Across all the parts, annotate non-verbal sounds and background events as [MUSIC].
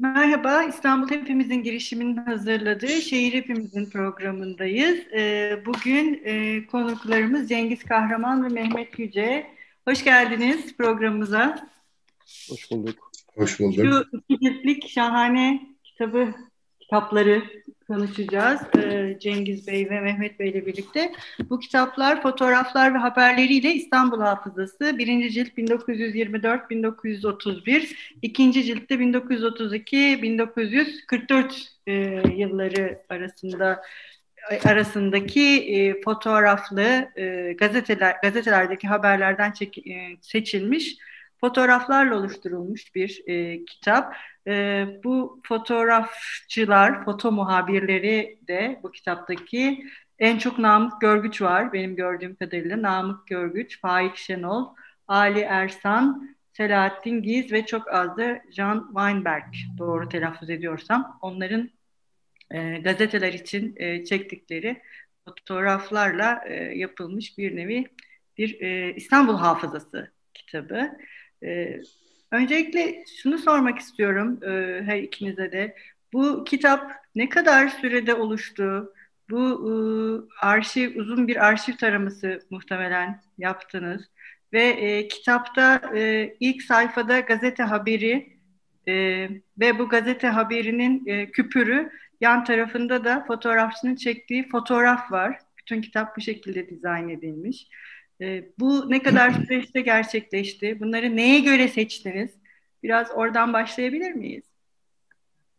Merhaba, İstanbul Hepimizin girişiminin hazırladığı Şehir Hepimizin programındayız. Ee, bugün e, konuklarımız Cengiz Kahraman ve Mehmet Yüce. Hoş geldiniz programımıza. Hoş bulduk. Hoş bulduk. Şu iki ciltlik şahane kitabı, kitapları konuşacağız ee, Cengiz Bey ve Mehmet Bey ile birlikte. Bu kitaplar fotoğraflar ve haberleriyle İstanbul Hafızası. Birinci cilt 1924-1931, ikinci ciltte 1932-1944 e, yılları arasında arasındaki e, fotoğraflı e, gazeteler gazetelerdeki haberlerden çek, e, seçilmiş fotoğraflarla oluşturulmuş bir e, kitap. E, bu fotoğrafçılar, foto muhabirleri de bu kitaptaki en çok Namık Görgüç var benim gördüğüm kadarıyla. Namık Görgüç, Faik Şenol, Ali Ersan, Selahattin Giz ve çok az da Jean Weinberg doğru telaffuz ediyorsam. Onların e, gazeteler için e, çektikleri fotoğraflarla e, yapılmış bir nevi bir e, İstanbul hafızası kitabı. E, öncelikle şunu sormak istiyorum e, her ikinize de. Bu kitap ne kadar sürede oluştu? Bu e, arşiv, uzun bir arşiv taraması muhtemelen yaptınız. Ve e, kitapta e, ilk sayfada gazete haberi e, ve bu gazete haberinin e, küpürü yan tarafında da fotoğrafçının çektiği fotoğraf var. Bütün kitap bu şekilde dizayn edilmiş. E, bu ne kadar [CLEARS THROAT] süreçte gerçekleşti? Bunları neye göre seçtiniz? Biraz oradan başlayabilir miyiz?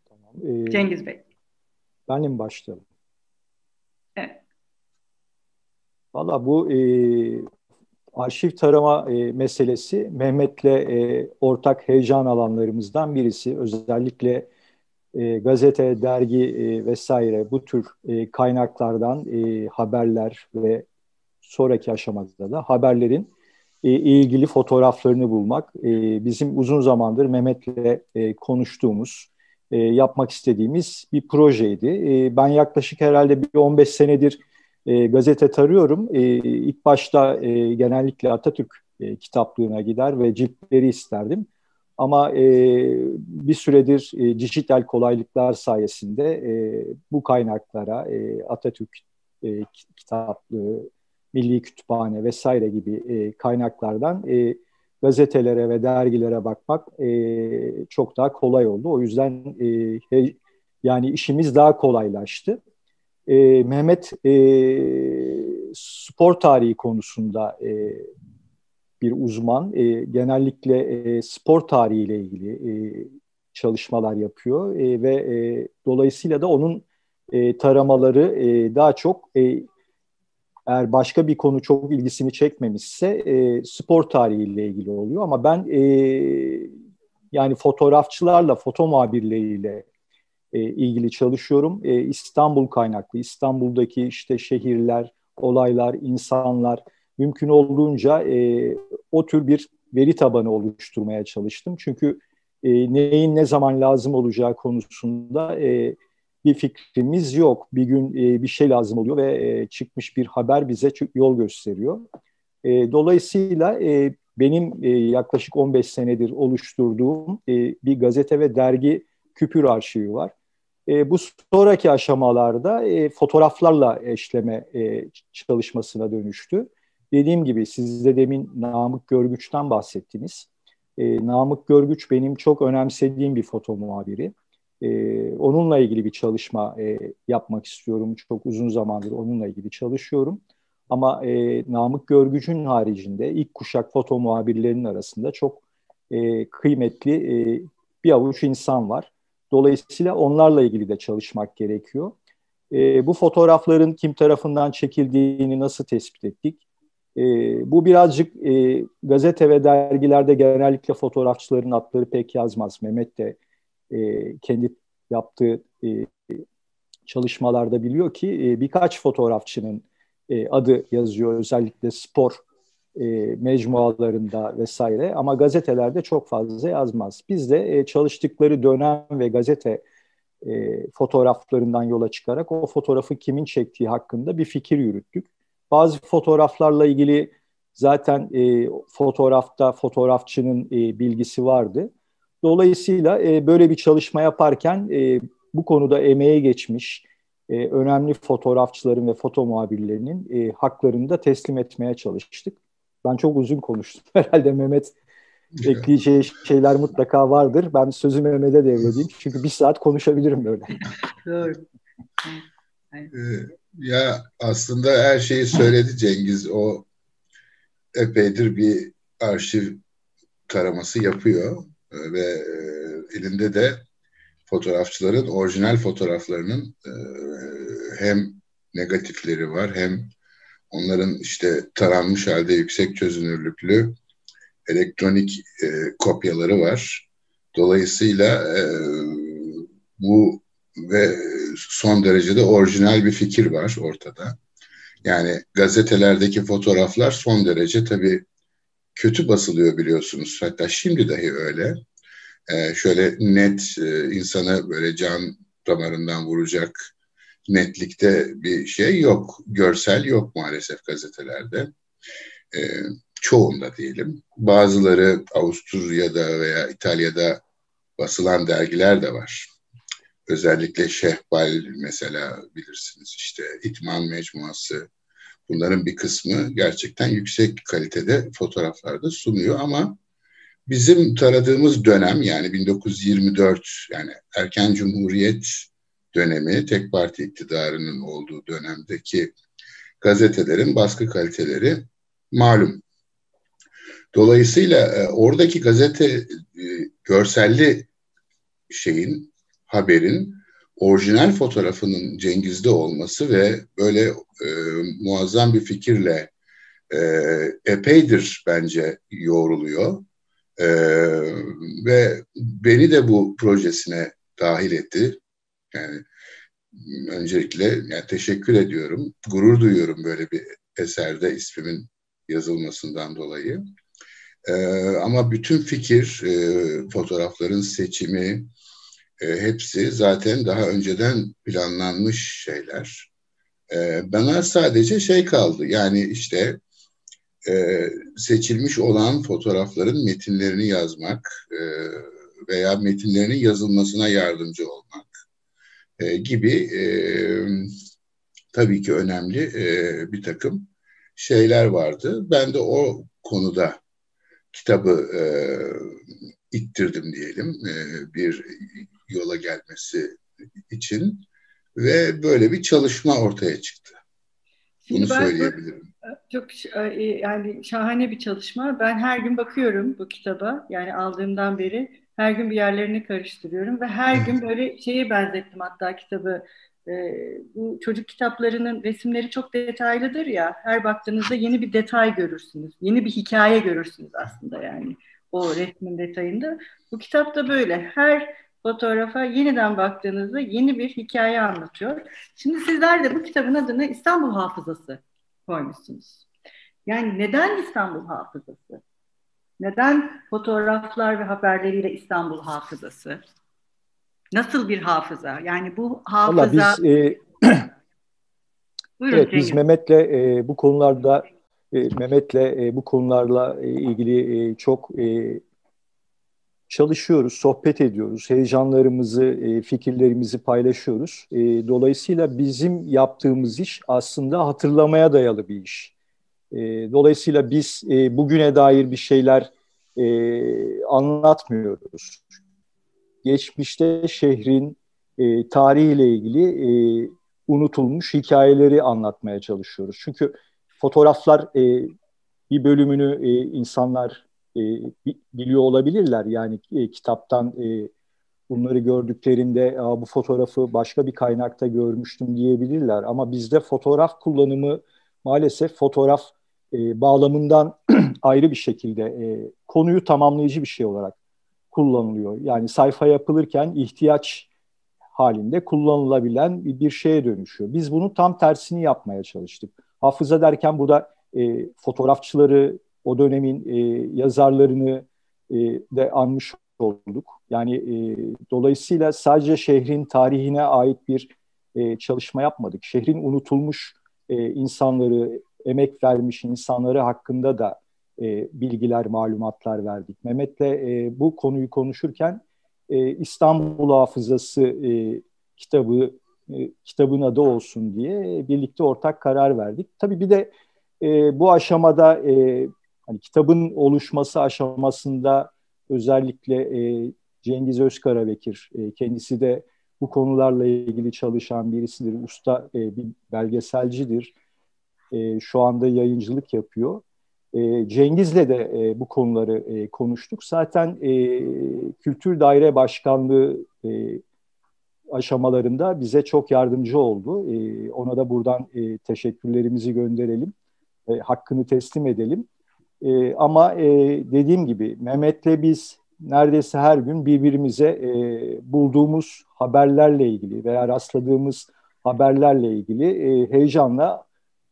Tamam. Ee, Cengiz Bey. Ben mi başlayalım? Evet. Valla bu e, arşiv tarama e, meselesi Mehmet'le e, ortak heyecan alanlarımızdan birisi. Özellikle e, gazete, dergi e, vesaire bu tür e, kaynaklardan e, haberler ve sonraki aşamada da haberlerin e, ilgili fotoğraflarını bulmak e, bizim uzun zamandır Mehmet'le e, konuştuğumuz, e, yapmak istediğimiz bir projeydi. E, ben yaklaşık herhalde bir 15 senedir e, gazete tarıyorum. E, ilk başta e, genellikle Atatürk e, kitaplığına gider ve ciltleri isterdim. Ama e, bir süredir e, dijital kolaylıklar sayesinde e, bu kaynaklara e, Atatürk e, kitaplığı, Milli Kütüphane vesaire gibi e, kaynaklardan e, gazetelere ve dergilere bakmak e, çok daha kolay oldu. O yüzden e, he, yani işimiz daha kolaylaştı. E, Mehmet e, spor tarihi konusunda e, bir uzman. E, genellikle e, spor tarihiyle ilgili e, çalışmalar yapıyor e, ve e, dolayısıyla da onun e, taramaları e, daha çok e, eğer başka bir konu çok ilgisini çekmemişse e, spor tarihiyle ilgili oluyor. Ama ben e, yani fotoğrafçılarla, foto muhabirleriyle e, ilgili çalışıyorum. E, İstanbul kaynaklı, İstanbul'daki işte şehirler, olaylar, insanlar mümkün olduğunca e, o tür bir veri tabanı oluşturmaya çalıştım. Çünkü e, neyin ne zaman lazım olacağı konusunda e, bir fikrimiz yok. Bir gün e, bir şey lazım oluyor ve e, çıkmış bir haber bize yol gösteriyor. E, dolayısıyla e, benim e, yaklaşık 15 senedir oluşturduğum e, bir gazete ve dergi küpür arşivi var. E, bu sonraki aşamalarda e, fotoğraflarla eşleme e, çalışmasına dönüştü. Dediğim gibi siz de demin Namık Görgüç'ten bahsettiniz. E, Namık Görgüç benim çok önemsediğim bir foto muhabiri. E, onunla ilgili bir çalışma e, yapmak istiyorum. Çok uzun zamandır onunla ilgili çalışıyorum. Ama e, Namık Görgüc'ün haricinde ilk kuşak foto muhabirlerinin arasında çok e, kıymetli e, bir avuç insan var. Dolayısıyla onlarla ilgili de çalışmak gerekiyor. E, bu fotoğrafların kim tarafından çekildiğini nasıl tespit ettik? E, bu birazcık e, gazete ve dergilerde genellikle fotoğrafçıların adları pek yazmaz. Mehmet de e, kendi yaptığı e, çalışmalarda biliyor ki e, birkaç fotoğrafçının e, adı yazıyor özellikle spor e, mecmualarında vesaire ama gazetelerde çok fazla yazmaz. Biz de e, çalıştıkları dönem ve gazete e, fotoğraflarından yola çıkarak o fotoğrafı kimin çektiği hakkında bir fikir yürüttük. Bazı fotoğraflarla ilgili zaten e, fotoğrafta fotoğrafçının e, bilgisi vardı. Dolayısıyla e, böyle bir çalışma yaparken e, bu konuda emeğe geçmiş e, önemli fotoğrafçıların ve foto muhabirlerinin e, haklarını da teslim etmeye çalıştık. Ben çok uzun konuştum. [LAUGHS] Herhalde Mehmet ekleyeceği şeyler mutlaka vardır. Ben sözü Mehmet'e devredeyim. Çünkü bir saat konuşabilirim böyle. [LAUGHS] Doğru. Ee, ya aslında her şeyi söyledi Cengiz. O epeydir bir arşiv taraması yapıyor ve e, elinde de fotoğrafçıların orijinal fotoğraflarının e, hem negatifleri var hem onların işte taranmış halde yüksek çözünürlüklü elektronik e, kopyaları var. Dolayısıyla bu ve son derecede orijinal bir fikir var ortada. Yani gazetelerdeki fotoğraflar son derece tabii kötü basılıyor biliyorsunuz. Hatta şimdi dahi öyle. Ee, şöyle net e, insanı böyle can damarından vuracak netlikte bir şey yok. Görsel yok maalesef gazetelerde. Ee, çoğunda diyelim. Bazıları Avusturya'da veya İtalya'da basılan dergiler de var. Özellikle Şehbal mesela bilirsiniz işte İtman Mecmuası bunların bir kısmı gerçekten yüksek kalitede fotoğraflarda sunuyor ama bizim taradığımız dönem yani 1924 yani erken cumhuriyet dönemi tek parti iktidarının olduğu dönemdeki gazetelerin baskı kaliteleri malum. Dolayısıyla e, oradaki gazete e, görselli şeyin haberin orijinal fotoğrafının Cengiz'de olması ve böyle e, muazzam bir fikirle e, epeydir bence yoğruluyor. E, ve beni de bu projesine dahil etti. Yani öncelikle yani teşekkür ediyorum. Gurur duyuyorum böyle bir eserde ismimin yazılmasından dolayı. E, ama bütün fikir, e, fotoğrafların seçimi, e, hepsi zaten daha önceden planlanmış şeyler. E, bana sadece şey kaldı yani işte e, seçilmiş olan fotoğrafların metinlerini yazmak e, veya metinlerinin yazılmasına yardımcı olmak e, gibi e, tabii ki önemli e, bir takım şeyler vardı. Ben de o konuda kitabı e, ittirdim diyelim e, bir yola gelmesi için ve böyle bir çalışma ortaya çıktı. Bunu Şimdi söyleyebilirim. Çok e, yani şahane bir çalışma. Ben her gün bakıyorum bu kitaba. Yani aldığımdan beri her gün bir yerlerini karıştırıyorum ve her gün böyle şeye benzettim hatta kitabı. Ee, bu çocuk kitaplarının resimleri çok detaylıdır ya. Her baktığınızda yeni bir detay görürsünüz. Yeni bir hikaye görürsünüz aslında yani o resmin detayında. Bu kitap da böyle. Her fotoğrafa yeniden baktığınızda yeni bir hikaye anlatıyor. Şimdi sizler de bu kitabın adını İstanbul Hafızası koymuşsunuz. Yani neden İstanbul Hafızası? Neden fotoğraflar ve haberleriyle İstanbul Hafızası? Nasıl bir hafıza? Yani bu hafıza... Valla biz, e, Buyurun, evet, biz Mehmet'le e, bu konularda e, Mehmet'le e, bu konularla e, ilgili e, çok e, çalışıyoruz, sohbet ediyoruz, heyecanlarımızı, e, fikirlerimizi paylaşıyoruz. E, dolayısıyla bizim yaptığımız iş aslında hatırlamaya dayalı bir iş. E, dolayısıyla biz bugüne dair bir şeyler anlatmıyoruz. Geçmişte şehrin tarihiyle ilgili unutulmuş hikayeleri anlatmaya çalışıyoruz. Çünkü fotoğraflar bir bölümünü insanlar e, biliyor olabilirler. Yani e, kitaptan e, bunları gördüklerinde bu fotoğrafı başka bir kaynakta görmüştüm diyebilirler. Ama bizde fotoğraf kullanımı maalesef fotoğraf e, bağlamından [CLEARS THROAT] ayrı bir şekilde e, konuyu tamamlayıcı bir şey olarak kullanılıyor. Yani sayfa yapılırken ihtiyaç halinde kullanılabilen bir, şeye dönüşüyor. Biz bunu tam tersini yapmaya çalıştık. Hafıza derken burada e, fotoğrafçıları o dönemin e, yazarlarını e, de anmış olduk. Yani e, dolayısıyla sadece şehrin tarihine ait bir e, çalışma yapmadık. Şehrin unutulmuş e, insanları, emek vermiş insanları hakkında da e, bilgiler, malumatlar verdik. Mehmet'le e, bu konuyu konuşurken e, İstanbul Hafızası e, kitabı e, kitabın adı olsun diye birlikte ortak karar verdik. Tabii bir de e, bu aşamada e, hani kitabın oluşması aşamasında özellikle e, Cengiz Özkarabekir e, kendisi de bu konularla ilgili çalışan birisidir. Usta e, bir belgeselcidir. E, şu anda yayıncılık yapıyor. E, Cengiz'le de e, bu konuları e, konuştuk. Zaten e, Kültür Daire Başkanlığı e, aşamalarında bize çok yardımcı oldu. E, ona da buradan e, teşekkürlerimizi gönderelim. E, hakkını teslim edelim. E, ama e, dediğim gibi Mehmet'le biz neredeyse her gün birbirimize e, bulduğumuz haberlerle ilgili veya rastladığımız haberlerle ilgili e, heyecanla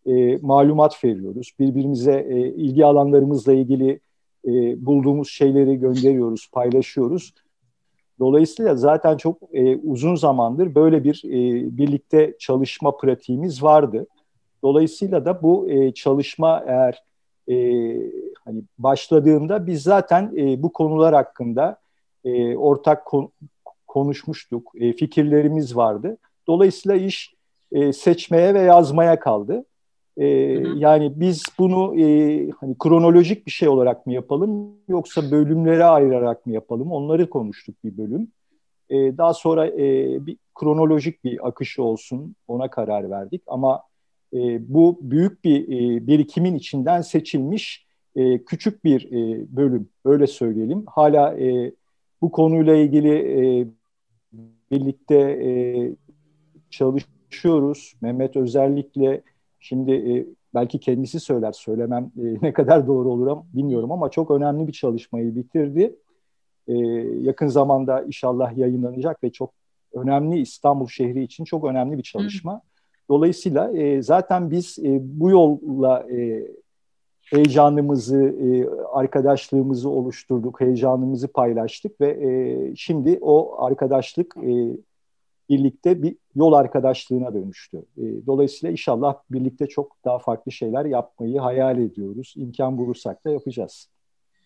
e, malumat veriyoruz. Birbirimize e, ilgi alanlarımızla ilgili e, bulduğumuz şeyleri gönderiyoruz, paylaşıyoruz. Dolayısıyla zaten çok e, uzun zamandır böyle bir e, birlikte çalışma pratiğimiz vardı. Dolayısıyla da bu e, çalışma eğer e, hani başladığında biz zaten e, bu konular hakkında e, ortak kon- konuşmuştuk, e, fikirlerimiz vardı. Dolayısıyla iş e, seçmeye ve yazmaya kaldı. E, Yani biz bunu e, hani kronolojik bir şey olarak mı yapalım yoksa bölümlere ayırarak mı yapalım? Onları konuştuk bir bölüm. E, daha sonra e, bir kronolojik bir akış olsun ona karar verdik. Ama e, bu büyük bir e, birikimin içinden seçilmiş e, küçük bir e, bölüm öyle söyleyelim. Hala e, bu konuyla ilgili e, birlikte e, çalışıyoruz. Mehmet özellikle Şimdi e, belki kendisi söyler, söylemem e, [LAUGHS] ne kadar doğru olur bilmiyorum ama çok önemli bir çalışmayı bitirdi. E, yakın zamanda inşallah yayınlanacak ve çok önemli İstanbul şehri için çok önemli bir çalışma. Dolayısıyla e, zaten biz e, bu yolla e, heyecanımızı, e, arkadaşlığımızı oluşturduk, heyecanımızı paylaştık ve e, şimdi o arkadaşlık e, birlikte bir yol arkadaşlığına dönüştü. E, dolayısıyla inşallah birlikte çok daha farklı şeyler yapmayı hayal ediyoruz. İmkan bulursak da yapacağız.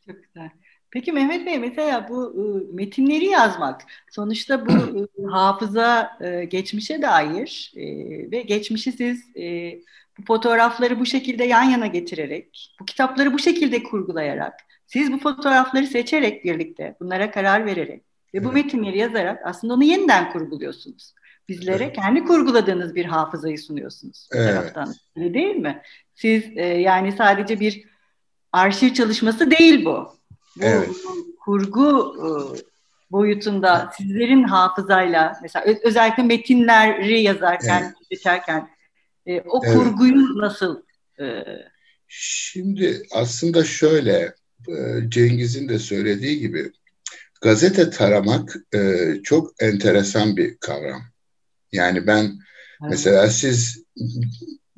Çok güzel. Peki Mehmet Bey mesela bu e, metinleri yazmak sonuçta bu [CLEARS THROAT] e, hafıza e, geçmişe dair e, ve geçmişi siz e, bu fotoğrafları bu şekilde yan yana getirerek, bu kitapları bu şekilde kurgulayarak, siz bu fotoğrafları seçerek birlikte, bunlara karar vererek ve bu metinleri yazarak aslında onu yeniden kurguluyorsunuz. Bizlere evet. kendi kurguladığınız bir hafızayı sunuyorsunuz bu evet. taraftan. Öyle değil mi? Siz e, yani sadece bir arşiv çalışması değil bu. Bu evet. kurgu e, boyutunda sizlerin hafızayla mesela özellikle metinleri yazarken, evet. geçerken e, o evet. kurguyu nasıl e... Şimdi aslında şöyle e, Cengiz'in de söylediği gibi gazete taramak e, çok enteresan bir kavram. Yani ben evet. mesela siz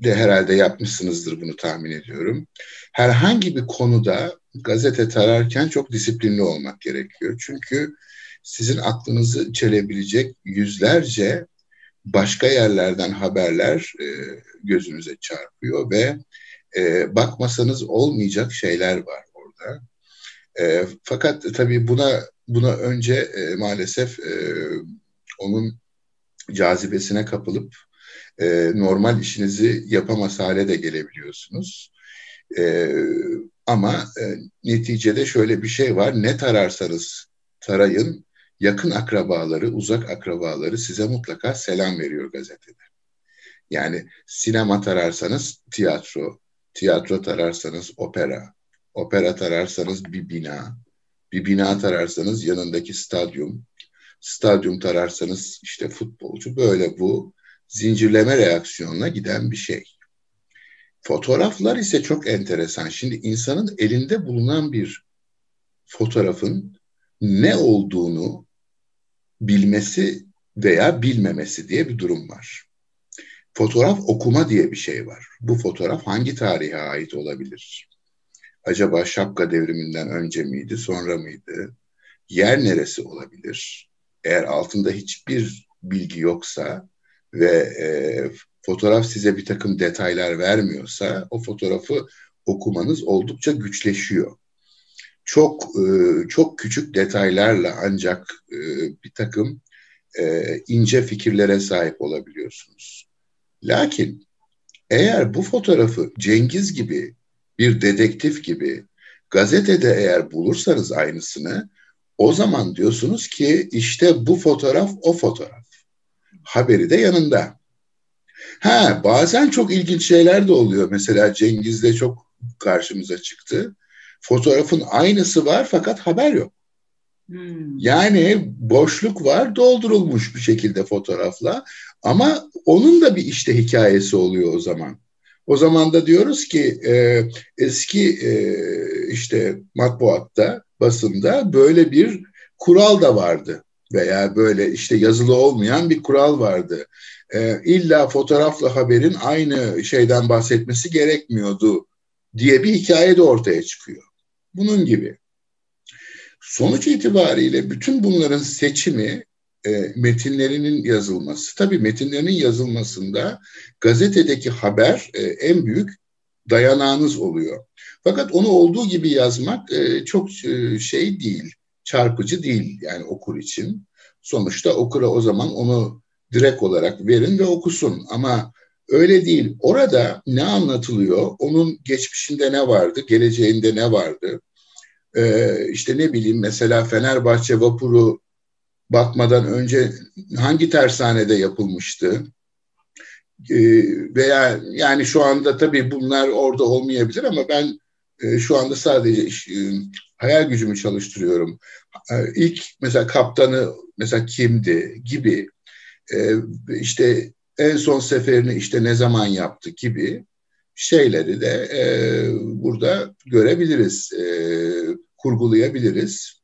de herhalde yapmışsınızdır bunu tahmin ediyorum. Herhangi bir konuda gazete tararken çok disiplinli olmak gerekiyor. Çünkü sizin aklınızı çelebilecek yüzlerce başka yerlerden haberler e, gözünüze çarpıyor ve e, bakmasanız olmayacak şeyler var orada. E, fakat tabii buna buna önce e, maalesef e, onun cazibesine kapılıp e, normal işinizi yapamaz hale de gelebiliyorsunuz. E, ama e, neticede şöyle bir şey var. Ne tararsanız tarayın, yakın akrabaları, uzak akrabaları size mutlaka selam veriyor gazetede. Yani sinema tararsanız tiyatro, tiyatro tararsanız opera, opera tararsanız bir bina, bir bina tararsanız yanındaki stadyum, stadyum tararsanız işte futbolcu böyle bu zincirleme reaksiyonuna giden bir şey. Fotoğraflar ise çok enteresan. Şimdi insanın elinde bulunan bir fotoğrafın ne olduğunu bilmesi veya bilmemesi diye bir durum var. Fotoğraf okuma diye bir şey var. Bu fotoğraf hangi tarihe ait olabilir? Acaba şapka devriminden önce miydi, sonra mıydı? Yer neresi olabilir? Eğer altında hiçbir bilgi yoksa ve e, fotoğraf size bir takım detaylar vermiyorsa o fotoğrafı okumanız oldukça güçleşiyor. Çok e, çok küçük detaylarla ancak e, bir takım e, ince fikirlere sahip olabiliyorsunuz. Lakin eğer bu fotoğrafı Cengiz gibi bir dedektif gibi gazetede eğer bulursanız aynısını o zaman diyorsunuz ki işte bu fotoğraf o fotoğraf. Haberi de yanında. Ha bazen çok ilginç şeyler de oluyor. Mesela Cengiz'de çok karşımıza çıktı. Fotoğrafın aynısı var fakat haber yok. Hmm. Yani boşluk var doldurulmuş bir şekilde fotoğrafla ama onun da bir işte hikayesi oluyor o zaman. O zaman da diyoruz ki e, eski e, işte matbuatta, basında böyle bir kural da vardı veya böyle işte yazılı olmayan bir kural vardı. E, illa fotoğrafla haberin aynı şeyden bahsetmesi gerekmiyordu diye bir hikaye de ortaya çıkıyor. Bunun gibi. Sonuç itibariyle bütün bunların seçimi e, metinlerinin yazılması. Tabii metinlerinin yazılmasında gazetedeki haber e, en büyük dayanağınız oluyor. Fakat onu olduğu gibi yazmak e, çok e, şey değil, çarpıcı değil yani okur için. Sonuçta okura o zaman onu direkt olarak verin ve okusun. Ama öyle değil. Orada ne anlatılıyor? Onun geçmişinde ne vardı? Geleceğinde ne vardı? Ee, işte ne bileyim mesela Fenerbahçe vapuru bakmadan önce hangi tersanede yapılmıştı? Ee, veya yani şu anda tabii bunlar orada olmayabilir ama ben e, şu anda sadece e, hayal gücümü çalıştırıyorum. E, ilk mesela kaptanı mesela kimdi gibi e, işte en son seferini işte ne zaman yaptı gibi şeyleri de e, burada görebiliriz, e, kurgulayabiliriz.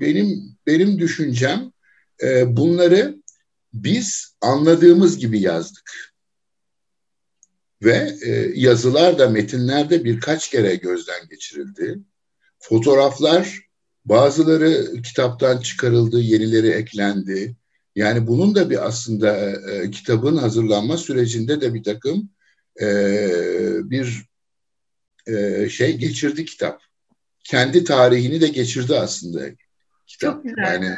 Benim benim düşüncem bunları biz anladığımız gibi yazdık. Ve e, yazılar da metinler de birkaç kere gözden geçirildi. Fotoğraflar bazıları kitaptan çıkarıldı, yenileri eklendi. Yani bunun da bir aslında e, kitabın hazırlanma sürecinde de bir takım e, bir e, şey geçirdi kitap. Kendi tarihini de geçirdi aslında kitap. Çok güzel. Yani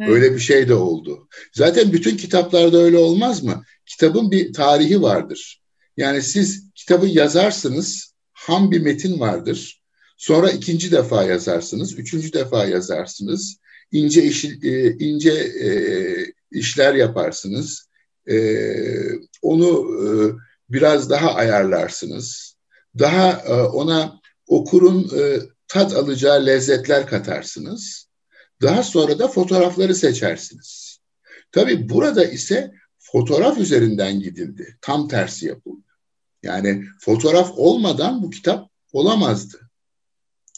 evet. öyle bir şey de oldu. Zaten bütün kitaplarda öyle olmaz mı? Kitabın bir tarihi vardır. Yani siz kitabı yazarsınız, ham bir metin vardır. Sonra ikinci defa yazarsınız, üçüncü defa yazarsınız. İnce iş, e, ince e, işler yaparsınız. E, onu e, biraz daha ayarlarsınız. Daha e, ona okurun e, tat alacağı lezzetler katarsınız. Daha sonra da fotoğrafları seçersiniz. Tabii burada ise fotoğraf üzerinden gidildi. Tam tersi yapıldı. Yani fotoğraf olmadan bu kitap olamazdı.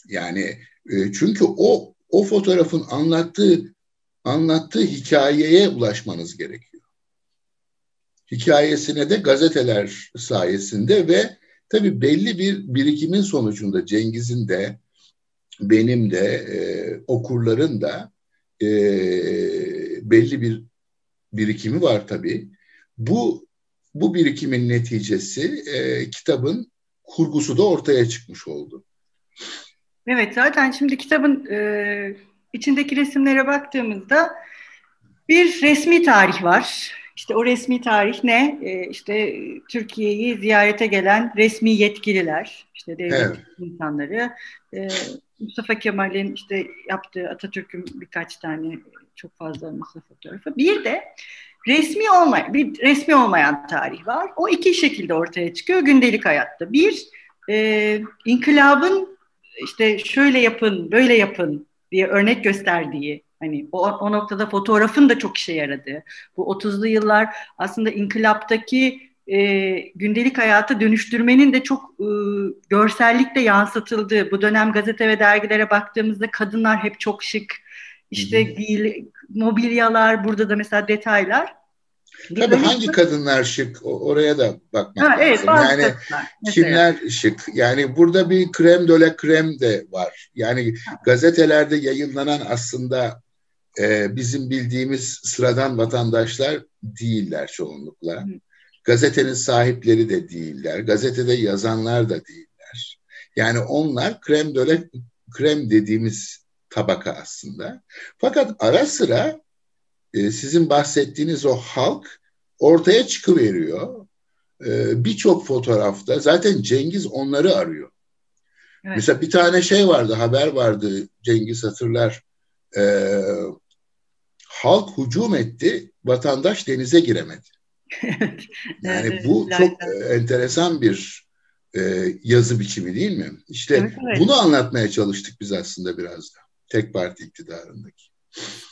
Yani e, çünkü o o fotoğrafın anlattığı anlattığı hikayeye ulaşmanız gerekiyor. Hikayesine de gazeteler sayesinde ve tabii belli bir birikimin sonucunda Cengiz'in de benim de e, okurların da e, belli bir birikimi var tabii. Bu bu birikimin neticesi e, kitabın kurgusu da ortaya çıkmış oldu. Evet zaten şimdi kitabın e, içindeki resimlere baktığımızda bir resmi tarih var. İşte o resmi tarih ne? E, işte Türkiye'yi ziyarete gelen resmi yetkililer, işte devlet evet. insanları, e, Mustafa Kemal'in işte yaptığı Atatürk'ün birkaç tane çok fazla Mustafa fotoğrafı. Bir de resmi olmayan bir resmi olmayan tarih var. O iki şekilde ortaya çıkıyor gündelik hayatta. Bir e, inkılabın işte şöyle yapın, böyle yapın diye örnek gösterdiği hani o, o noktada fotoğrafın da çok işe yaradığı. Bu 30'lu yıllar aslında inkılaptaki e, gündelik hayatı dönüştürmenin de çok e, görsellikle yansıtıldığı. Bu dönem gazete ve dergilere baktığımızda kadınlar hep çok şık. İşte giyil, mobilyalar, burada da mesela detaylar. Tabii hangi kadınlar şık oraya da bakmak ha, evet, lazım. Yani kimler şık? Yani burada bir krem döle krem de var. Yani gazetelerde yayınlanan aslında e, bizim bildiğimiz sıradan vatandaşlar değiller çoğunlukla. Hı Gazetenin sahipleri de değiller. Gazetede yazanlar da değiller. Yani onlar krem döle krem dediğimiz tabaka aslında. Fakat ara sıra e, sizin bahsettiğiniz o halk ortaya çıkıveriyor. E, Birçok fotoğrafta zaten Cengiz onları arıyor. Evet. Mesela bir tane şey vardı, haber vardı Cengiz hatırlar. E, halk hücum etti, vatandaş denize giremedi. [LAUGHS] yani bu çok e, enteresan bir e, yazı biçimi değil mi? İşte evet, evet. bunu anlatmaya çalıştık biz aslında biraz da. Tek parti iktidarındaki.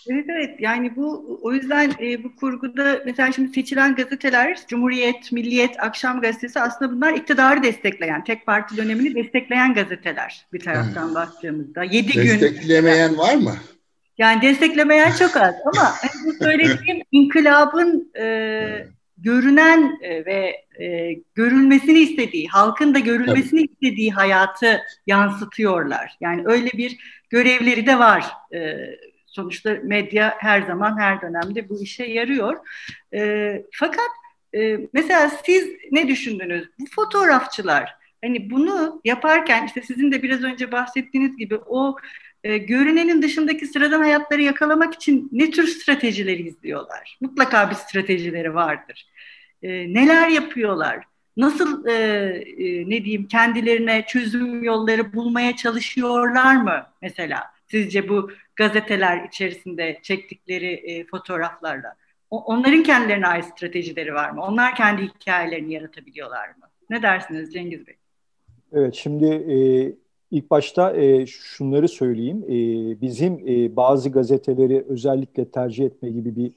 Evet evet yani bu o yüzden e, bu kurguda mesela şimdi seçilen gazeteler Cumhuriyet, Milliyet, Akşam Gazetesi aslında bunlar iktidarı destekleyen, tek parti dönemini destekleyen gazeteler bir taraftan hmm. baktığımızda. Yedi gün. Desteklemeyen var mı? Yani desteklemeyen çok az ama [LAUGHS] hani bu söylediğim inkılabın e, görünen e, ve e, görülmesini istediği, halkın da görülmesini Tabii. istediği hayatı yansıtıyorlar. Yani öyle bir görevleri de var. E, sonuçta medya her zaman, her dönemde bu işe yarıyor. E, fakat e, mesela siz ne düşündünüz? Bu fotoğrafçılar hani bunu yaparken işte sizin de biraz önce bahsettiğiniz gibi o e, görünenin dışındaki sıradan hayatları yakalamak için ne tür stratejileri izliyorlar? Mutlaka bir stratejileri vardır. E, neler yapıyorlar? Nasıl e, ne diyeyim kendilerine çözüm yolları bulmaya çalışıyorlar mı mesela? Sizce bu gazeteler içerisinde çektikleri fotoğraflarla? Onların kendilerine ait stratejileri var mı? Onlar kendi hikayelerini yaratabiliyorlar mı? Ne dersiniz Cengiz Bey? Evet şimdi İlk başta e, şunları söyleyeyim. E, bizim e, bazı gazeteleri özellikle tercih etme gibi bir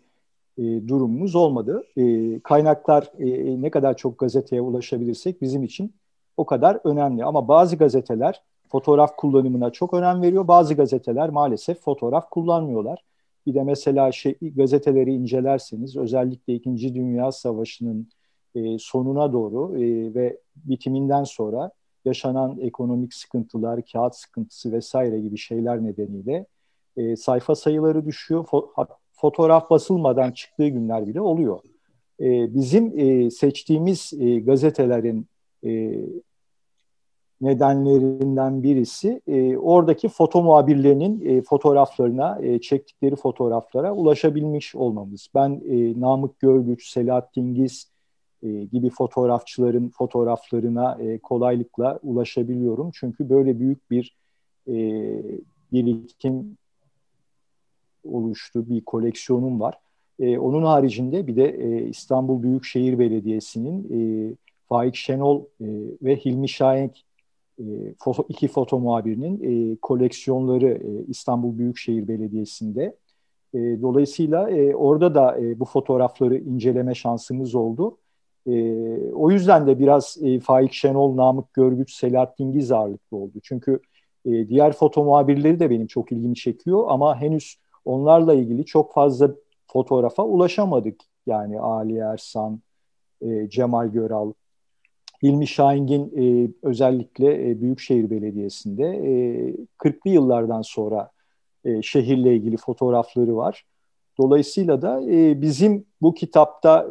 e, durumumuz olmadı. E, kaynaklar e, ne kadar çok gazeteye ulaşabilirsek bizim için o kadar önemli. Ama bazı gazeteler fotoğraf kullanımına çok önem veriyor. Bazı gazeteler maalesef fotoğraf kullanmıyorlar. Bir de mesela şey, gazeteleri incelerseniz özellikle İkinci Dünya Savaşı'nın e, sonuna doğru e, ve bitiminden sonra yaşanan ekonomik sıkıntılar, kağıt sıkıntısı vesaire gibi şeyler nedeniyle e, sayfa sayıları düşüyor. Fo- fotoğraf basılmadan çıktığı günler bile oluyor. E, bizim e, seçtiğimiz e, gazetelerin e, nedenlerinden birisi e, oradaki foto muhabirlerinin e, fotoğraflarına, e, çektikleri fotoğraflara ulaşabilmiş olmamız. Ben e, Namık Görgüç, Selahattin Giz, e, gibi fotoğrafçıların fotoğraflarına e, kolaylıkla ulaşabiliyorum. Çünkü böyle büyük bir e, birikim oluştu, bir koleksiyonum var. E, onun haricinde bir de e, İstanbul Büyükşehir Belediyesi'nin e, Faik Şenol e, ve Hilmi Şahenk e, foto, iki foto muhabirinin e, koleksiyonları e, İstanbul Büyükşehir Belediyesi'nde. E, dolayısıyla e, orada da e, bu fotoğrafları inceleme şansımız oldu. E, o yüzden de biraz e, Faik Şenol, Namık Görgüç, Selahattin Giz ağırlıklı oldu. Çünkü e, diğer foto muhabirleri de benim çok ilgimi çekiyor ama henüz onlarla ilgili çok fazla fotoğrafa ulaşamadık. Yani Ali Ersan, e, Cemal Göral, Hilmi Şahingin e, özellikle e, Büyükşehir Belediyesi'nde e, 40'lı yıllardan sonra e, şehirle ilgili fotoğrafları var. Dolayısıyla da e, bizim bu kitapta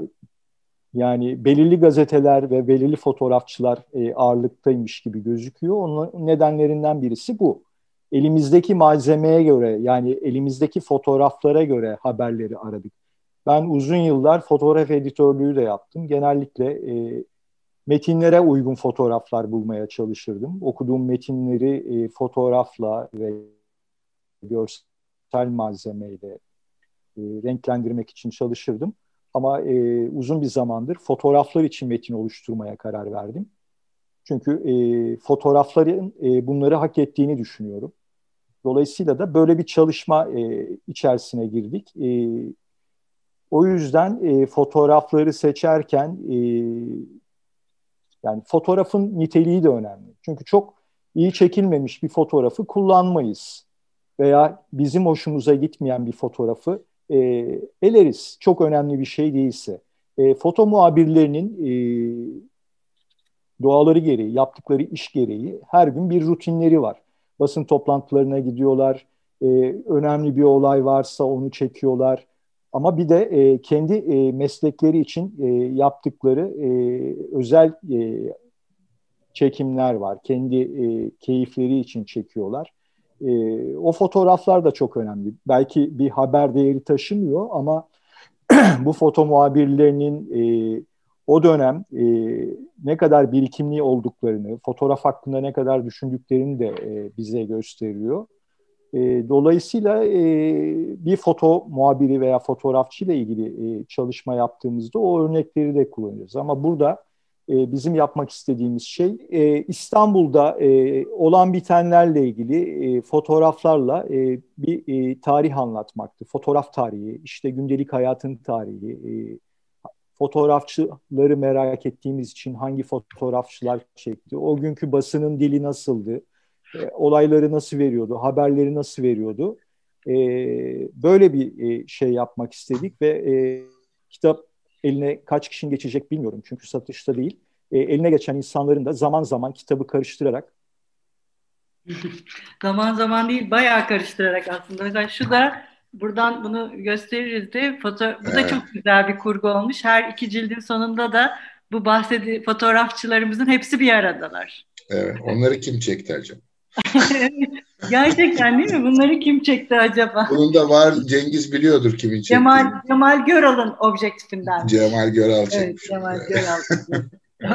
yani belirli gazeteler ve belirli fotoğrafçılar e, ağırlıktaymış gibi gözüküyor. Onun nedenlerinden birisi bu. Elimizdeki malzemeye göre yani elimizdeki fotoğraflara göre haberleri aradık. Ben uzun yıllar fotoğraf editörlüğü de yaptım. Genellikle e, metinlere uygun fotoğraflar bulmaya çalışırdım. Okuduğum metinleri e, fotoğrafla ve görsel malzemeyle e, renklendirmek için çalışırdım. Ama e, uzun bir zamandır fotoğraflar için metin oluşturmaya karar verdim. Çünkü e, fotoğrafların e, bunları hak ettiğini düşünüyorum. Dolayısıyla da böyle bir çalışma e, içerisine girdik. E, o yüzden e, fotoğrafları seçerken e, yani fotoğrafın niteliği de önemli. Çünkü çok iyi çekilmemiş bir fotoğrafı kullanmayız. Veya bizim hoşumuza gitmeyen bir fotoğrafı e, eleriz. Çok önemli bir şey değilse. E, foto muhabirlerinin e, doğaları gereği, yaptıkları iş gereği her gün bir rutinleri var. Basın toplantılarına gidiyorlar, e, önemli bir olay varsa onu çekiyorlar. Ama bir de e, kendi e, meslekleri için e, yaptıkları e, özel e, çekimler var. Kendi e, keyifleri için çekiyorlar. E, o fotoğraflar da çok önemli. Belki bir haber değeri taşımıyor ama [CLEARS THROAT] bu foto muhabirlerinin e, o dönem e, ne kadar birikimli olduklarını, fotoğraf hakkında ne kadar düşündüklerini de e, bize gösteriyor. E, dolayısıyla e, bir foto muhabiri veya fotoğrafçı ile ilgili e, çalışma yaptığımızda o örnekleri de kullanıyoruz. Ama burada e, bizim yapmak istediğimiz şey e, İstanbul'da e, olan bitenlerle ilgili e, fotoğraflarla e, bir e, tarih anlatmaktı. Fotoğraf tarihi, işte gündelik hayatın tarihi, e, fotoğrafçıları merak ettiğimiz için hangi fotoğrafçılar çekti, o günkü basının dili nasıldı, e, olayları nasıl veriyordu, haberleri nasıl veriyordu. E, böyle bir e, şey yapmak istedik ve e, kitap eline kaç kişinin geçecek bilmiyorum çünkü satışta değil. E, eline geçen insanların da zaman zaman kitabı karıştırarak [LAUGHS] zaman zaman değil bayağı karıştırarak aslında. Mesela şu da buradan bunu gösteririz de foto bu da çok güzel bir kurgu olmuş. Her iki cildin sonunda da bu bahsedi fotoğrafçılarımızın hepsi bir aradalar. Evet. Onları kim çekti acaba? [LAUGHS] Gerçekten değil mi? Bunları kim çekti acaba? Bunun da var. Cengiz biliyordur kimin çektiğini. Cemal, Cemal Göral'ın objektifinden. Cemal Göral çekmiş. Evet, Cemal Göral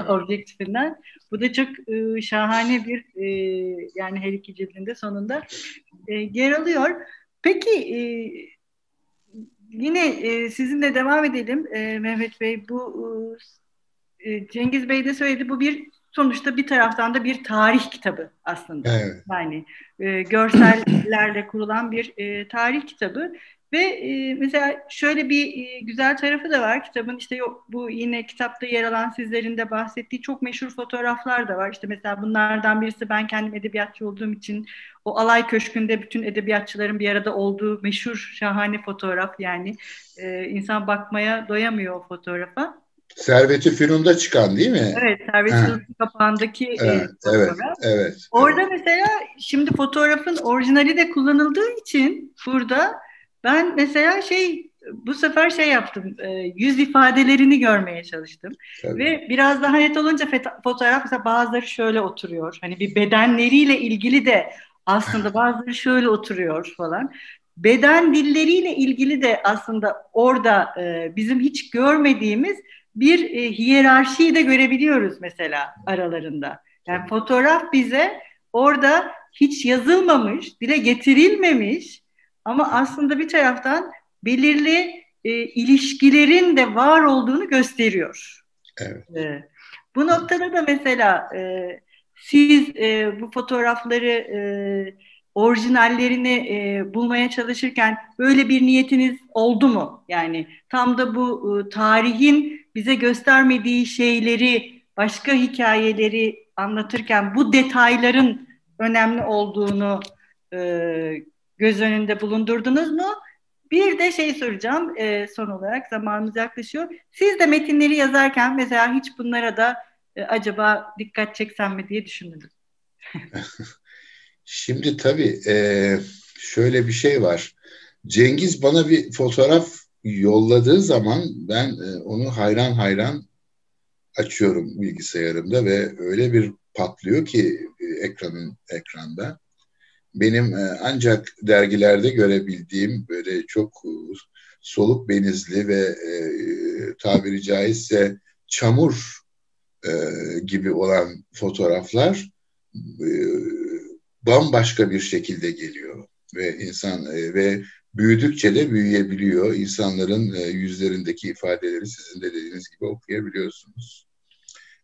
[LAUGHS] objektifinden. Bu da çok e, şahane bir e, yani her iki cildinde sonunda e, yer alıyor. Peki e, yine e, sizinle devam edelim e, Mehmet Bey. Bu e, Cengiz Bey de söyledi bu bir sonuçta bir taraftan da bir tarih kitabı aslında. Evet. Yani e, görsellerle kurulan bir e, tarih kitabı ve e, mesela şöyle bir e, güzel tarafı da var kitabın işte yok, bu yine kitapta yer alan sizlerin de bahsettiği çok meşhur fotoğraflar da var. İşte mesela bunlardan birisi ben kendim edebiyatçı olduğum için o Alay Köşkü'nde bütün edebiyatçıların bir arada olduğu meşhur şahane fotoğraf yani e, insan bakmaya doyamıyor o fotoğrafa. Serveti Fünun'da çıkan değil mi? Evet, Serveti Fünun kapağındaki e, evet, e, fotoğraf. Evet, evet. Orada evet. mesela şimdi fotoğrafın orijinali de kullanıldığı için burada ben mesela şey bu sefer şey yaptım, e, yüz ifadelerini görmeye çalıştım. Tabii. Ve biraz daha net olunca fotoğraf mesela bazıları şöyle oturuyor. Hani bir bedenleriyle ilgili de aslında [LAUGHS] bazıları şöyle oturuyor falan. Beden dilleriyle ilgili de aslında orada e, bizim hiç görmediğimiz bir e, hiyerarşiyi de görebiliyoruz mesela aralarında. Yani fotoğraf bize orada hiç yazılmamış, dile getirilmemiş ama aslında bir taraftan belirli e, ilişkilerin de var olduğunu gösteriyor. Evet. E, bu noktada da mesela e, siz e, bu fotoğrafları e, orijinallerini e, bulmaya çalışırken böyle bir niyetiniz oldu mu? Yani tam da bu e, tarihin bize göstermediği şeyleri, başka hikayeleri anlatırken bu detayların önemli olduğunu e, göz önünde bulundurdunuz mu? Bir de şey soracağım e, son olarak zamanımız yaklaşıyor. Siz de metinleri yazarken mesela hiç bunlara da e, acaba dikkat çeksem mi diye düşündünüz. [LAUGHS] Şimdi tabii e, şöyle bir şey var. Cengiz bana bir fotoğraf yolladığı zaman ben e, onu hayran hayran açıyorum bilgisayarımda ve öyle bir patlıyor ki e, ekranın ekranda. Benim e, ancak dergilerde görebildiğim böyle çok soluk benizli ve tabiri caizse çamur gibi olan fotoğraflar bambaşka bir şekilde geliyor ve insan ve büyüdükçe de büyüyebiliyor. İnsanların e, yüzlerindeki ifadeleri sizin de dediğiniz gibi okuyabiliyorsunuz.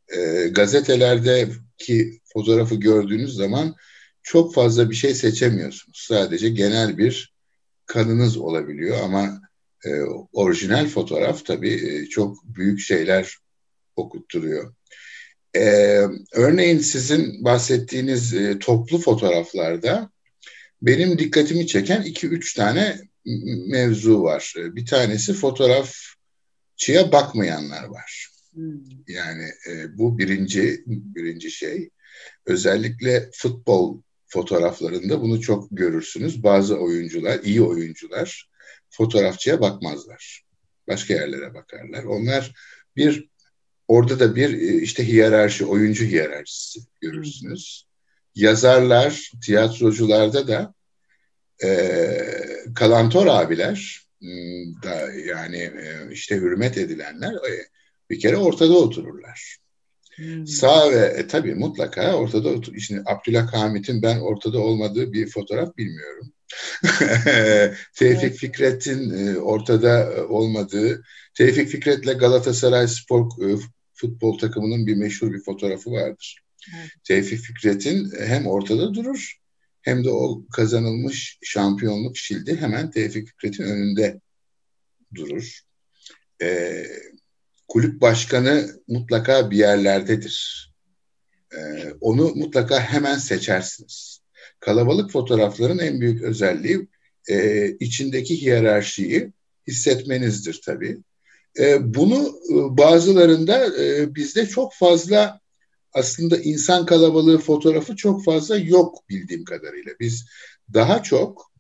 E, gazetelerdeki fotoğrafı gördüğünüz zaman çok fazla bir şey seçemiyorsunuz. Sadece genel bir kanınız olabiliyor ama e, orijinal fotoğraf tabii e, çok büyük şeyler okutturuyor. Ee, örneğin sizin bahsettiğiniz e, toplu fotoğraflarda benim dikkatimi çeken iki üç tane mevzu var. Bir tanesi fotoğrafçıya bakmayanlar var. Hmm. Yani e, bu birinci birinci şey. Özellikle futbol fotoğraflarında bunu çok görürsünüz. Bazı oyuncular, iyi oyuncular fotoğrafçıya bakmazlar. Başka yerlere bakarlar. Onlar bir orada da bir e, işte hiyerarşi, oyuncu hiyerarşisi görürsünüz. Yazarlar, tiyatrocularda da e, kalantor abiler hmm, da yani e, işte hürmet edilenler e, bir kere ortada otururlar. Hmm. Sağ ve e, tabii mutlaka ortada otur. Şimdi Abdülhamit'in ben ortada olmadığı bir fotoğraf bilmiyorum. [LAUGHS] Tevfik evet. Fikret'in e, ortada e, olmadığı, Tevfik Fikret'le Galatasaray Spor e, futbol takımının bir meşhur bir fotoğrafı vardır. Evet. Tevfik Fikret'in hem ortada durur hem de o kazanılmış şampiyonluk şildi hemen Tevfik Fikret'in önünde durur. Ee, kulüp başkanı mutlaka bir yerlerdedir. Ee, onu mutlaka hemen seçersiniz. Kalabalık fotoğrafların en büyük özelliği e, içindeki hiyerarşiyi hissetmenizdir tabii. E, bunu e, bazılarında e, bizde çok fazla aslında insan kalabalığı fotoğrafı çok fazla yok bildiğim kadarıyla. Biz daha çok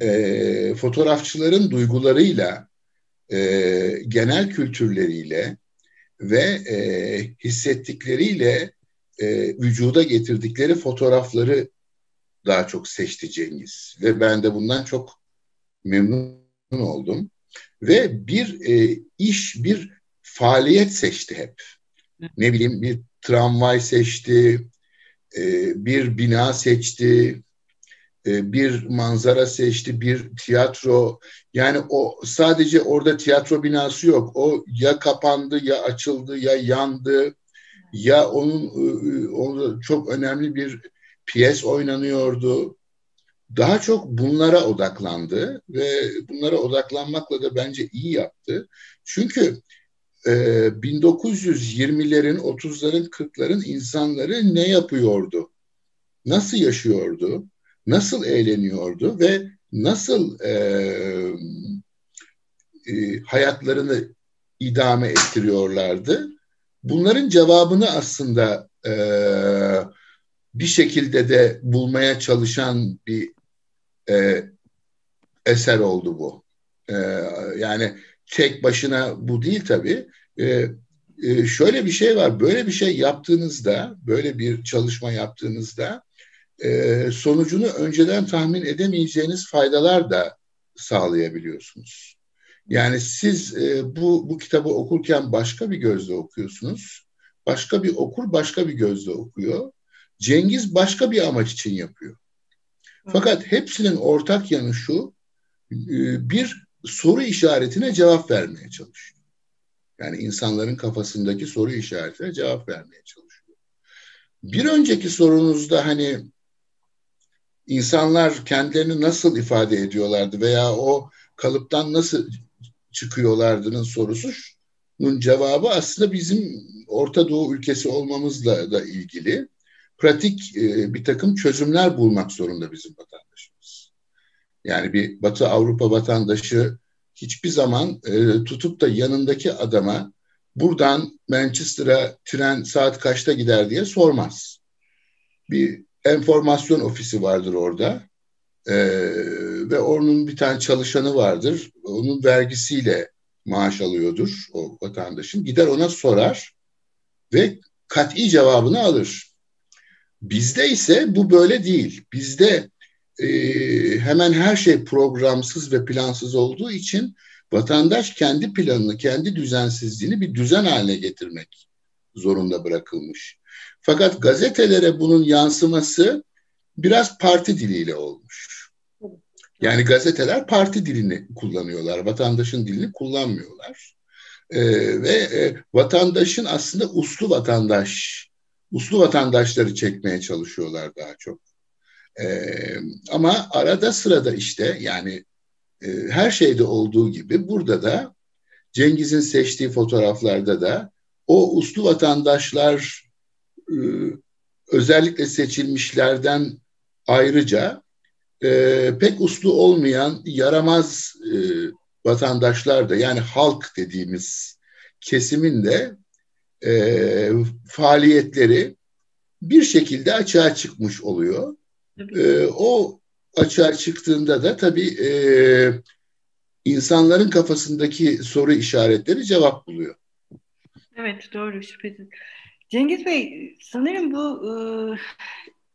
e, fotoğrafçıların duygularıyla, e, genel kültürleriyle ve e, hissettikleriyle e, vücuda getirdikleri fotoğrafları daha çok seçti Cengiz. Ve ben de bundan çok memnun oldum. Ve bir e, iş, bir faaliyet seçti hep. Ne bileyim bir tramvay seçti, e, bir bina seçti, e, bir manzara seçti, bir tiyatro. Yani o sadece orada tiyatro binası yok. O ya kapandı, ya açıldı, ya yandı, ya onun e, orada çok önemli bir piyes oynanıyordu. Daha çok bunlara odaklandı ve bunlara odaklanmakla da bence iyi yaptı. Çünkü e, 1920'lerin, 30'ların, 40'ların insanları ne yapıyordu? Nasıl yaşıyordu? Nasıl eğleniyordu ve nasıl e, e, hayatlarını idame ettiriyorlardı? Bunların cevabını aslında e, bir şekilde de bulmaya çalışan bir e, eser oldu bu. E, yani tek başına bu değil tabii. E, e, şöyle bir şey var, böyle bir şey yaptığınızda, böyle bir çalışma yaptığınızda e, sonucunu önceden tahmin edemeyeceğiniz faydalar da sağlayabiliyorsunuz. Yani siz e, bu, bu kitabı okurken başka bir gözle okuyorsunuz. Başka bir okur başka bir gözle okuyor. Cengiz başka bir amaç için yapıyor. Fakat hepsinin ortak yanı şu, e, bir soru işaretine cevap vermeye çalışıyor. Yani insanların kafasındaki soru işaretine cevap vermeye çalışıyor. Bir önceki sorunuzda hani insanlar kendilerini nasıl ifade ediyorlardı veya o kalıptan nasıl çıkıyorlardının sorusunun cevabı aslında bizim Orta Doğu ülkesi olmamızla da ilgili pratik e, bir takım çözümler bulmak zorunda bizim vatandaşımız. Yani bir Batı Avrupa vatandaşı hiçbir zaman e, tutup da yanındaki adama buradan Manchester'a tren saat kaçta gider diye sormaz. Bir enformasyon ofisi vardır orada e, ve onun bir tane çalışanı vardır. Onun vergisiyle maaş alıyordur o vatandaşın. Gider ona sorar ve kat'i cevabını alır. Bizde ise bu böyle değil. Bizde e, hemen her şey programsız ve plansız olduğu için vatandaş kendi planını, kendi düzensizliğini bir düzen haline getirmek zorunda bırakılmış. Fakat gazetelere bunun yansıması biraz parti diliyle olmuş. Yani gazeteler parti dilini kullanıyorlar, vatandaşın dilini kullanmıyorlar. Ee, ve e, vatandaşın aslında uslu vatandaş uslu vatandaşları çekmeye çalışıyorlar daha çok. E, ama arada sırada işte yani e, her şeyde olduğu gibi burada da Cengiz'in seçtiği fotoğraflarda da o uslu vatandaşlar e, özellikle seçilmişlerden ayrıca e, pek uslu olmayan yaramaz e, vatandaşlar da yani halk dediğimiz kesimin de e, faaliyetleri bir şekilde açığa çıkmış oluyor. E, o açığa çıktığında da tabii e, insanların kafasındaki soru işaretleri cevap buluyor. Evet doğru şüphesiz. Cengiz Bey sanırım bu e,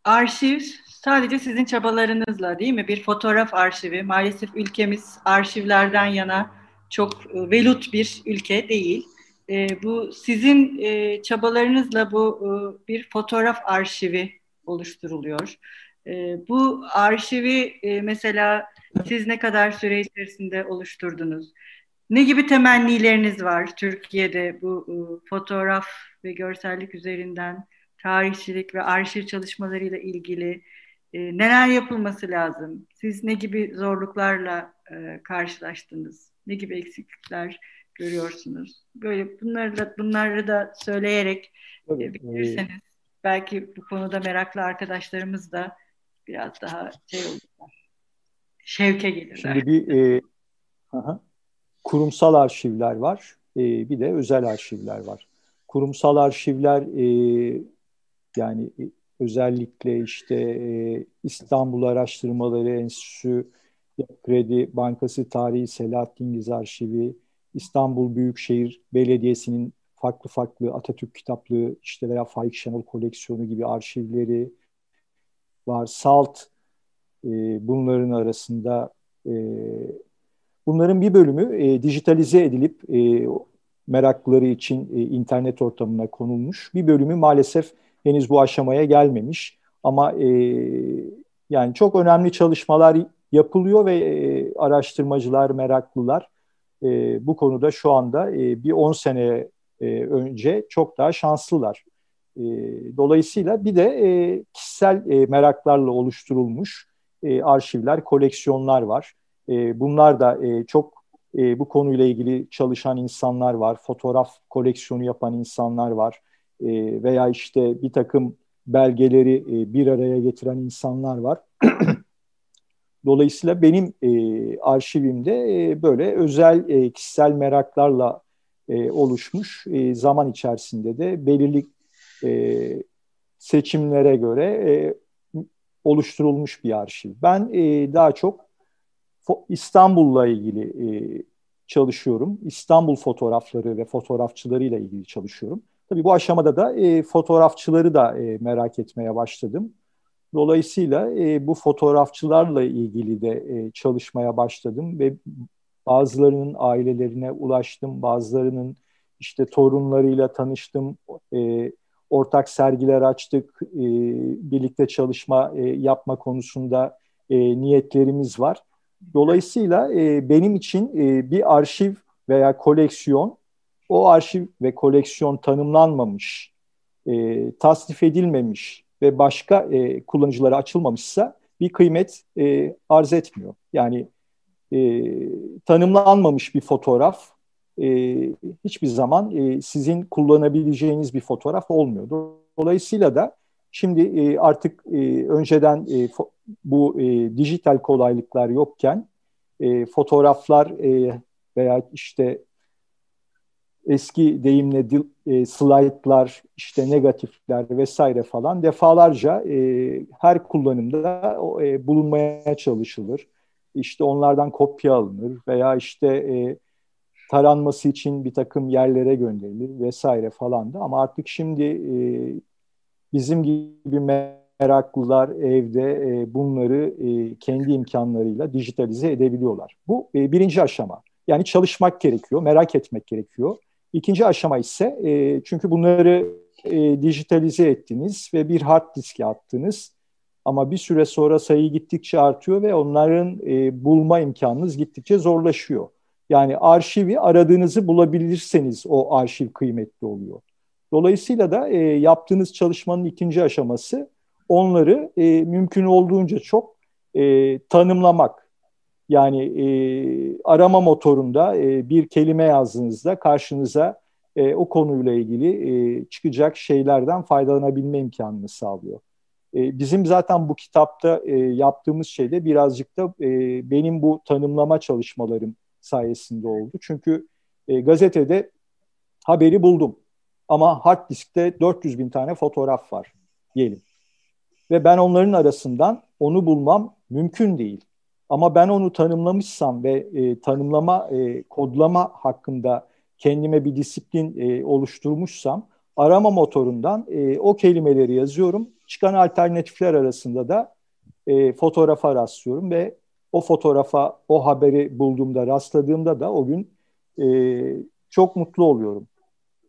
arşiv sadece sizin çabalarınızla değil mi? Bir fotoğraf arşivi. Maalesef ülkemiz arşivlerden yana çok e, velut bir ülke değil. E, bu sizin e, çabalarınızla bu e, bir fotoğraf arşivi oluşturuluyor. E, bu arşivi e, mesela siz ne kadar süre içerisinde oluşturdunuz? Ne gibi temennileriniz var Türkiye'de bu e, fotoğraf ve görsellik üzerinden tarihçilik ve arşiv çalışmalarıyla ilgili e, neler yapılması lazım? Siz ne gibi zorluklarla e, karşılaştınız? Ne gibi eksiklikler görüyorsunuz? Böyle bunları da, bunları da söyleyerek e, e, belki bu konuda meraklı arkadaşlarımız da biraz daha şey olurlar. Şevke gelirler. Şimdi bir e, aha, kurumsal arşivler var. E, bir de özel arşivler var. Kurumsal arşivler e, yani e, özellikle işte e, İstanbul Araştırmaları Enstitüsü, Kredi Bankası Tarihi Selahattin Giz Arşivi, İstanbul Büyükşehir Belediyesi'nin farklı farklı Atatürk kitaplığı işte veya Faik Şenol koleksiyonu gibi arşivleri var. SALT e, bunların arasında e, bunların bir bölümü e, dijitalize edilip e, meraklıları için e, internet ortamına konulmuş. Bir bölümü maalesef henüz bu aşamaya gelmemiş. Ama e, yani çok önemli çalışmalar yapılıyor ve e, araştırmacılar, meraklılar e, bu konuda şu anda e, bir 10 sene e, önce çok daha şanslılar. E, dolayısıyla bir de e, kişisel e, meraklarla oluşturulmuş e, arşivler, koleksiyonlar var. E, bunlar da e, çok e, bu konuyla ilgili çalışan insanlar var, fotoğraf koleksiyonu yapan insanlar var e, veya işte bir takım belgeleri e, bir araya getiren insanlar var. [CLEARS THROAT] Dolayısıyla benim e, arşivimde e, böyle özel e, kişisel meraklarla e, oluşmuş e, zaman içerisinde de belirli e, seçimlere göre e, oluşturulmuş bir arşiv. Ben e, daha çok İstanbul'la ilgili e, çalışıyorum. İstanbul fotoğrafları ve fotoğrafçılarıyla ilgili çalışıyorum. Tabii bu aşamada da e, fotoğrafçıları da e, merak etmeye başladım. Dolayısıyla e, bu fotoğrafçılarla ilgili de e, çalışmaya başladım ve bazılarının ailelerine ulaştım, bazılarının işte torunlarıyla tanıştım, e, ortak sergiler açtık, e, birlikte çalışma e, yapma konusunda e, niyetlerimiz var. Dolayısıyla e, benim için e, bir arşiv veya koleksiyon, o arşiv ve koleksiyon tanımlanmamış, e, tasnif edilmemiş ve başka e, kullanıcılara açılmamışsa bir kıymet e, arz etmiyor. Yani e, tanımlanmamış bir fotoğraf e, hiçbir zaman e, sizin kullanabileceğiniz bir fotoğraf olmuyor. Dolayısıyla da şimdi e, artık e, önceden e, bu e, dijital kolaylıklar yokken e, fotoğraflar e, veya işte eski deyimle dil, e, slaytlar, işte negatifler vesaire falan defalarca e, her kullanımda e, bulunmaya çalışılır. İşte onlardan kopya alınır veya işte e, taranması için bir takım yerlere gönderilir vesaire falan da. Ama artık şimdi e, bizim gibi meraklılar evde e, bunları e, kendi imkanlarıyla dijitalize edebiliyorlar. Bu e, birinci aşama. Yani çalışmak gerekiyor, merak etmek gerekiyor. İkinci aşama ise e, çünkü bunları e, dijitalize ettiniz ve bir hard diske attınız. Ama bir süre sonra sayı gittikçe artıyor ve onların e, bulma imkanınız gittikçe zorlaşıyor. Yani arşivi aradığınızı bulabilirseniz o arşiv kıymetli oluyor. Dolayısıyla da e, yaptığınız çalışmanın ikinci aşaması onları e, mümkün olduğunca çok e, tanımlamak. Yani e, arama motorunda e, bir kelime yazdığınızda karşınıza e, o konuyla ilgili e, çıkacak şeylerden faydalanabilme imkanını sağlıyor. E, bizim zaten bu kitapta e, yaptığımız şey de birazcık da e, benim bu tanımlama çalışmalarım sayesinde oldu. Çünkü e, gazetede haberi buldum ama hard diskte 400 bin tane fotoğraf var diyelim. Ve ben onların arasından onu bulmam mümkün değil. Ama ben onu tanımlamışsam ve e, tanımlama, e, kodlama hakkında kendime bir disiplin e, oluşturmuşsam arama motorundan e, o kelimeleri yazıyorum. Çıkan alternatifler arasında da e, fotoğrafa rastlıyorum ve o fotoğrafa, o haberi bulduğumda, rastladığımda da o gün e, çok mutlu oluyorum.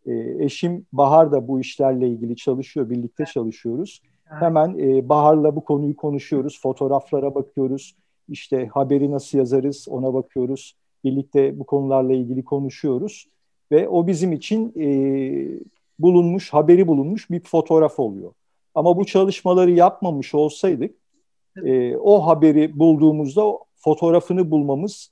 E, eşim Bahar da bu işlerle ilgili çalışıyor, birlikte çalışıyoruz. Hemen e, Bahar'la bu konuyu konuşuyoruz, fotoğraflara bakıyoruz, işte haberi nasıl yazarız ona bakıyoruz. Birlikte bu konularla ilgili konuşuyoruz ve o bizim için e, bulunmuş, haberi bulunmuş bir fotoğraf oluyor. Ama bu çalışmaları yapmamış olsaydık e, o haberi bulduğumuzda fotoğrafını bulmamız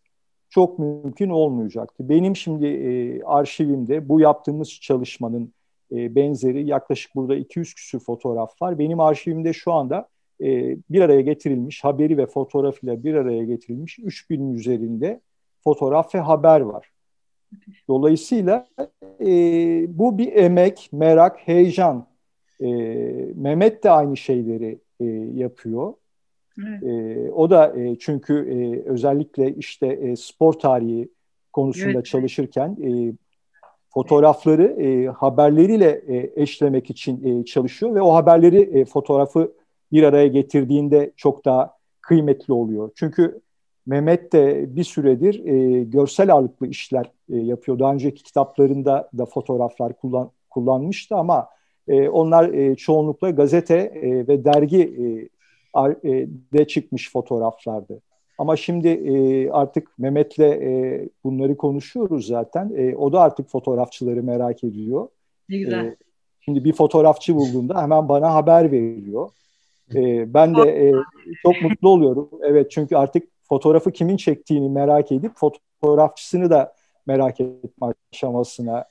çok mümkün olmayacaktı. Benim şimdi e, arşivimde bu yaptığımız çalışmanın e, benzeri yaklaşık burada 200 küsür fotoğraf var. Benim arşivimde şu anda e, bir araya getirilmiş, haberi ve fotoğrafıyla bir araya getirilmiş 3000 üzerinde fotoğraf ve haber var. Dolayısıyla e, bu bir emek, merak, heyecan. E, Mehmet de aynı şeyleri e, yapıyor. Evet. E, o da e, çünkü e, özellikle işte e, spor tarihi konusunda evet. çalışırken e, fotoğrafları e, haberleriyle e, eşlemek için e, çalışıyor ve o haberleri e, fotoğrafı bir araya getirdiğinde çok daha kıymetli oluyor. Çünkü Mehmet de bir süredir e, görsel ağırlıklı işler e, yapıyor. Daha önceki kitaplarında da fotoğraflar kullan, kullanmıştı ama e, onlar e, çoğunlukla gazete e, ve dergi e, de çıkmış fotoğraflardı. Ama şimdi e, artık Mehmet'le e, bunları konuşuyoruz zaten. E, o da artık fotoğrafçıları merak ediyor. Ne güzel. E, şimdi bir fotoğrafçı bulduğunda hemen bana haber veriyor. E, ben de e, çok mutlu oluyorum. Evet çünkü artık fotoğrafı kimin çektiğini merak edip fotoğrafçısını da merak etme aşamasına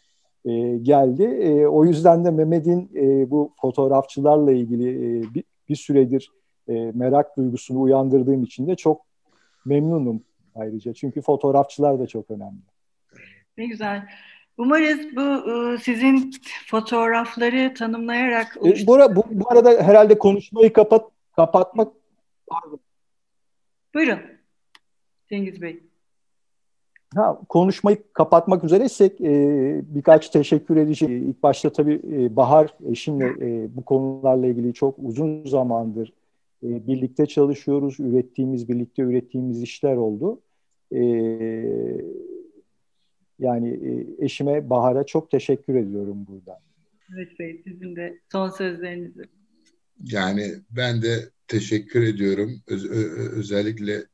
e, geldi. E, o yüzden de Mehmet'in e, bu fotoğrafçılarla ilgili e, bir, bir süredir e, merak duygusunu uyandırdığım için de çok memnunum ayrıca. Çünkü fotoğrafçılar da çok önemli. Ne güzel. Umarız bu e, sizin fotoğrafları tanımlayarak... E, bu, bu, bu arada herhalde konuşmayı kapat kapatmak... Pardon. Buyurun Cengiz Bey. Ha, konuşmayı kapatmak üzereysek e, birkaç teşekkür edeceğim. İlk başta tabii e, Bahar eşimle e, bu konularla ilgili çok uzun zamandır e, birlikte çalışıyoruz. Ürettiğimiz, birlikte ürettiğimiz işler oldu. E, yani e, eşime Bahar'a çok teşekkür ediyorum buradan. Evet Bey, sizin de son sözlerinizi. Yani ben de teşekkür ediyorum. Öz, özellikle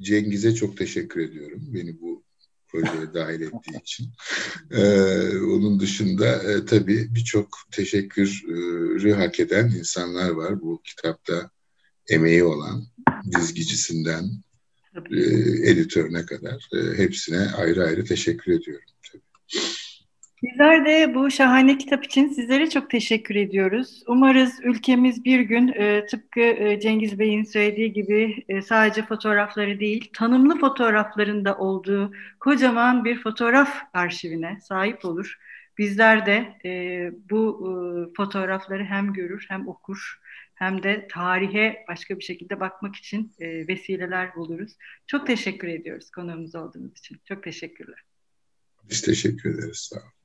Cengiz'e çok teşekkür ediyorum. Beni bu projeye dahil ettiği için. Ee, onun dışında e, tabii birçok teşekkürü hak eden insanlar var bu kitapta emeği olan dizgicisinden e, editörüne kadar e, hepsine ayrı ayrı teşekkür ediyorum. Bizler de bu şahane kitap için sizlere çok teşekkür ediyoruz. Umarız ülkemiz bir gün e, tıpkı e, Cengiz Bey'in söylediği gibi e, sadece fotoğrafları değil, tanımlı fotoğraflarında olduğu kocaman bir fotoğraf arşivine sahip olur. Bizler de e, bu e, fotoğrafları hem görür hem okur hem de tarihe başka bir şekilde bakmak için e, vesileler buluruz. Çok teşekkür ediyoruz konuğumuz olduğunuz için. Çok teşekkürler. Biz teşekkür ederiz. Sağ olun.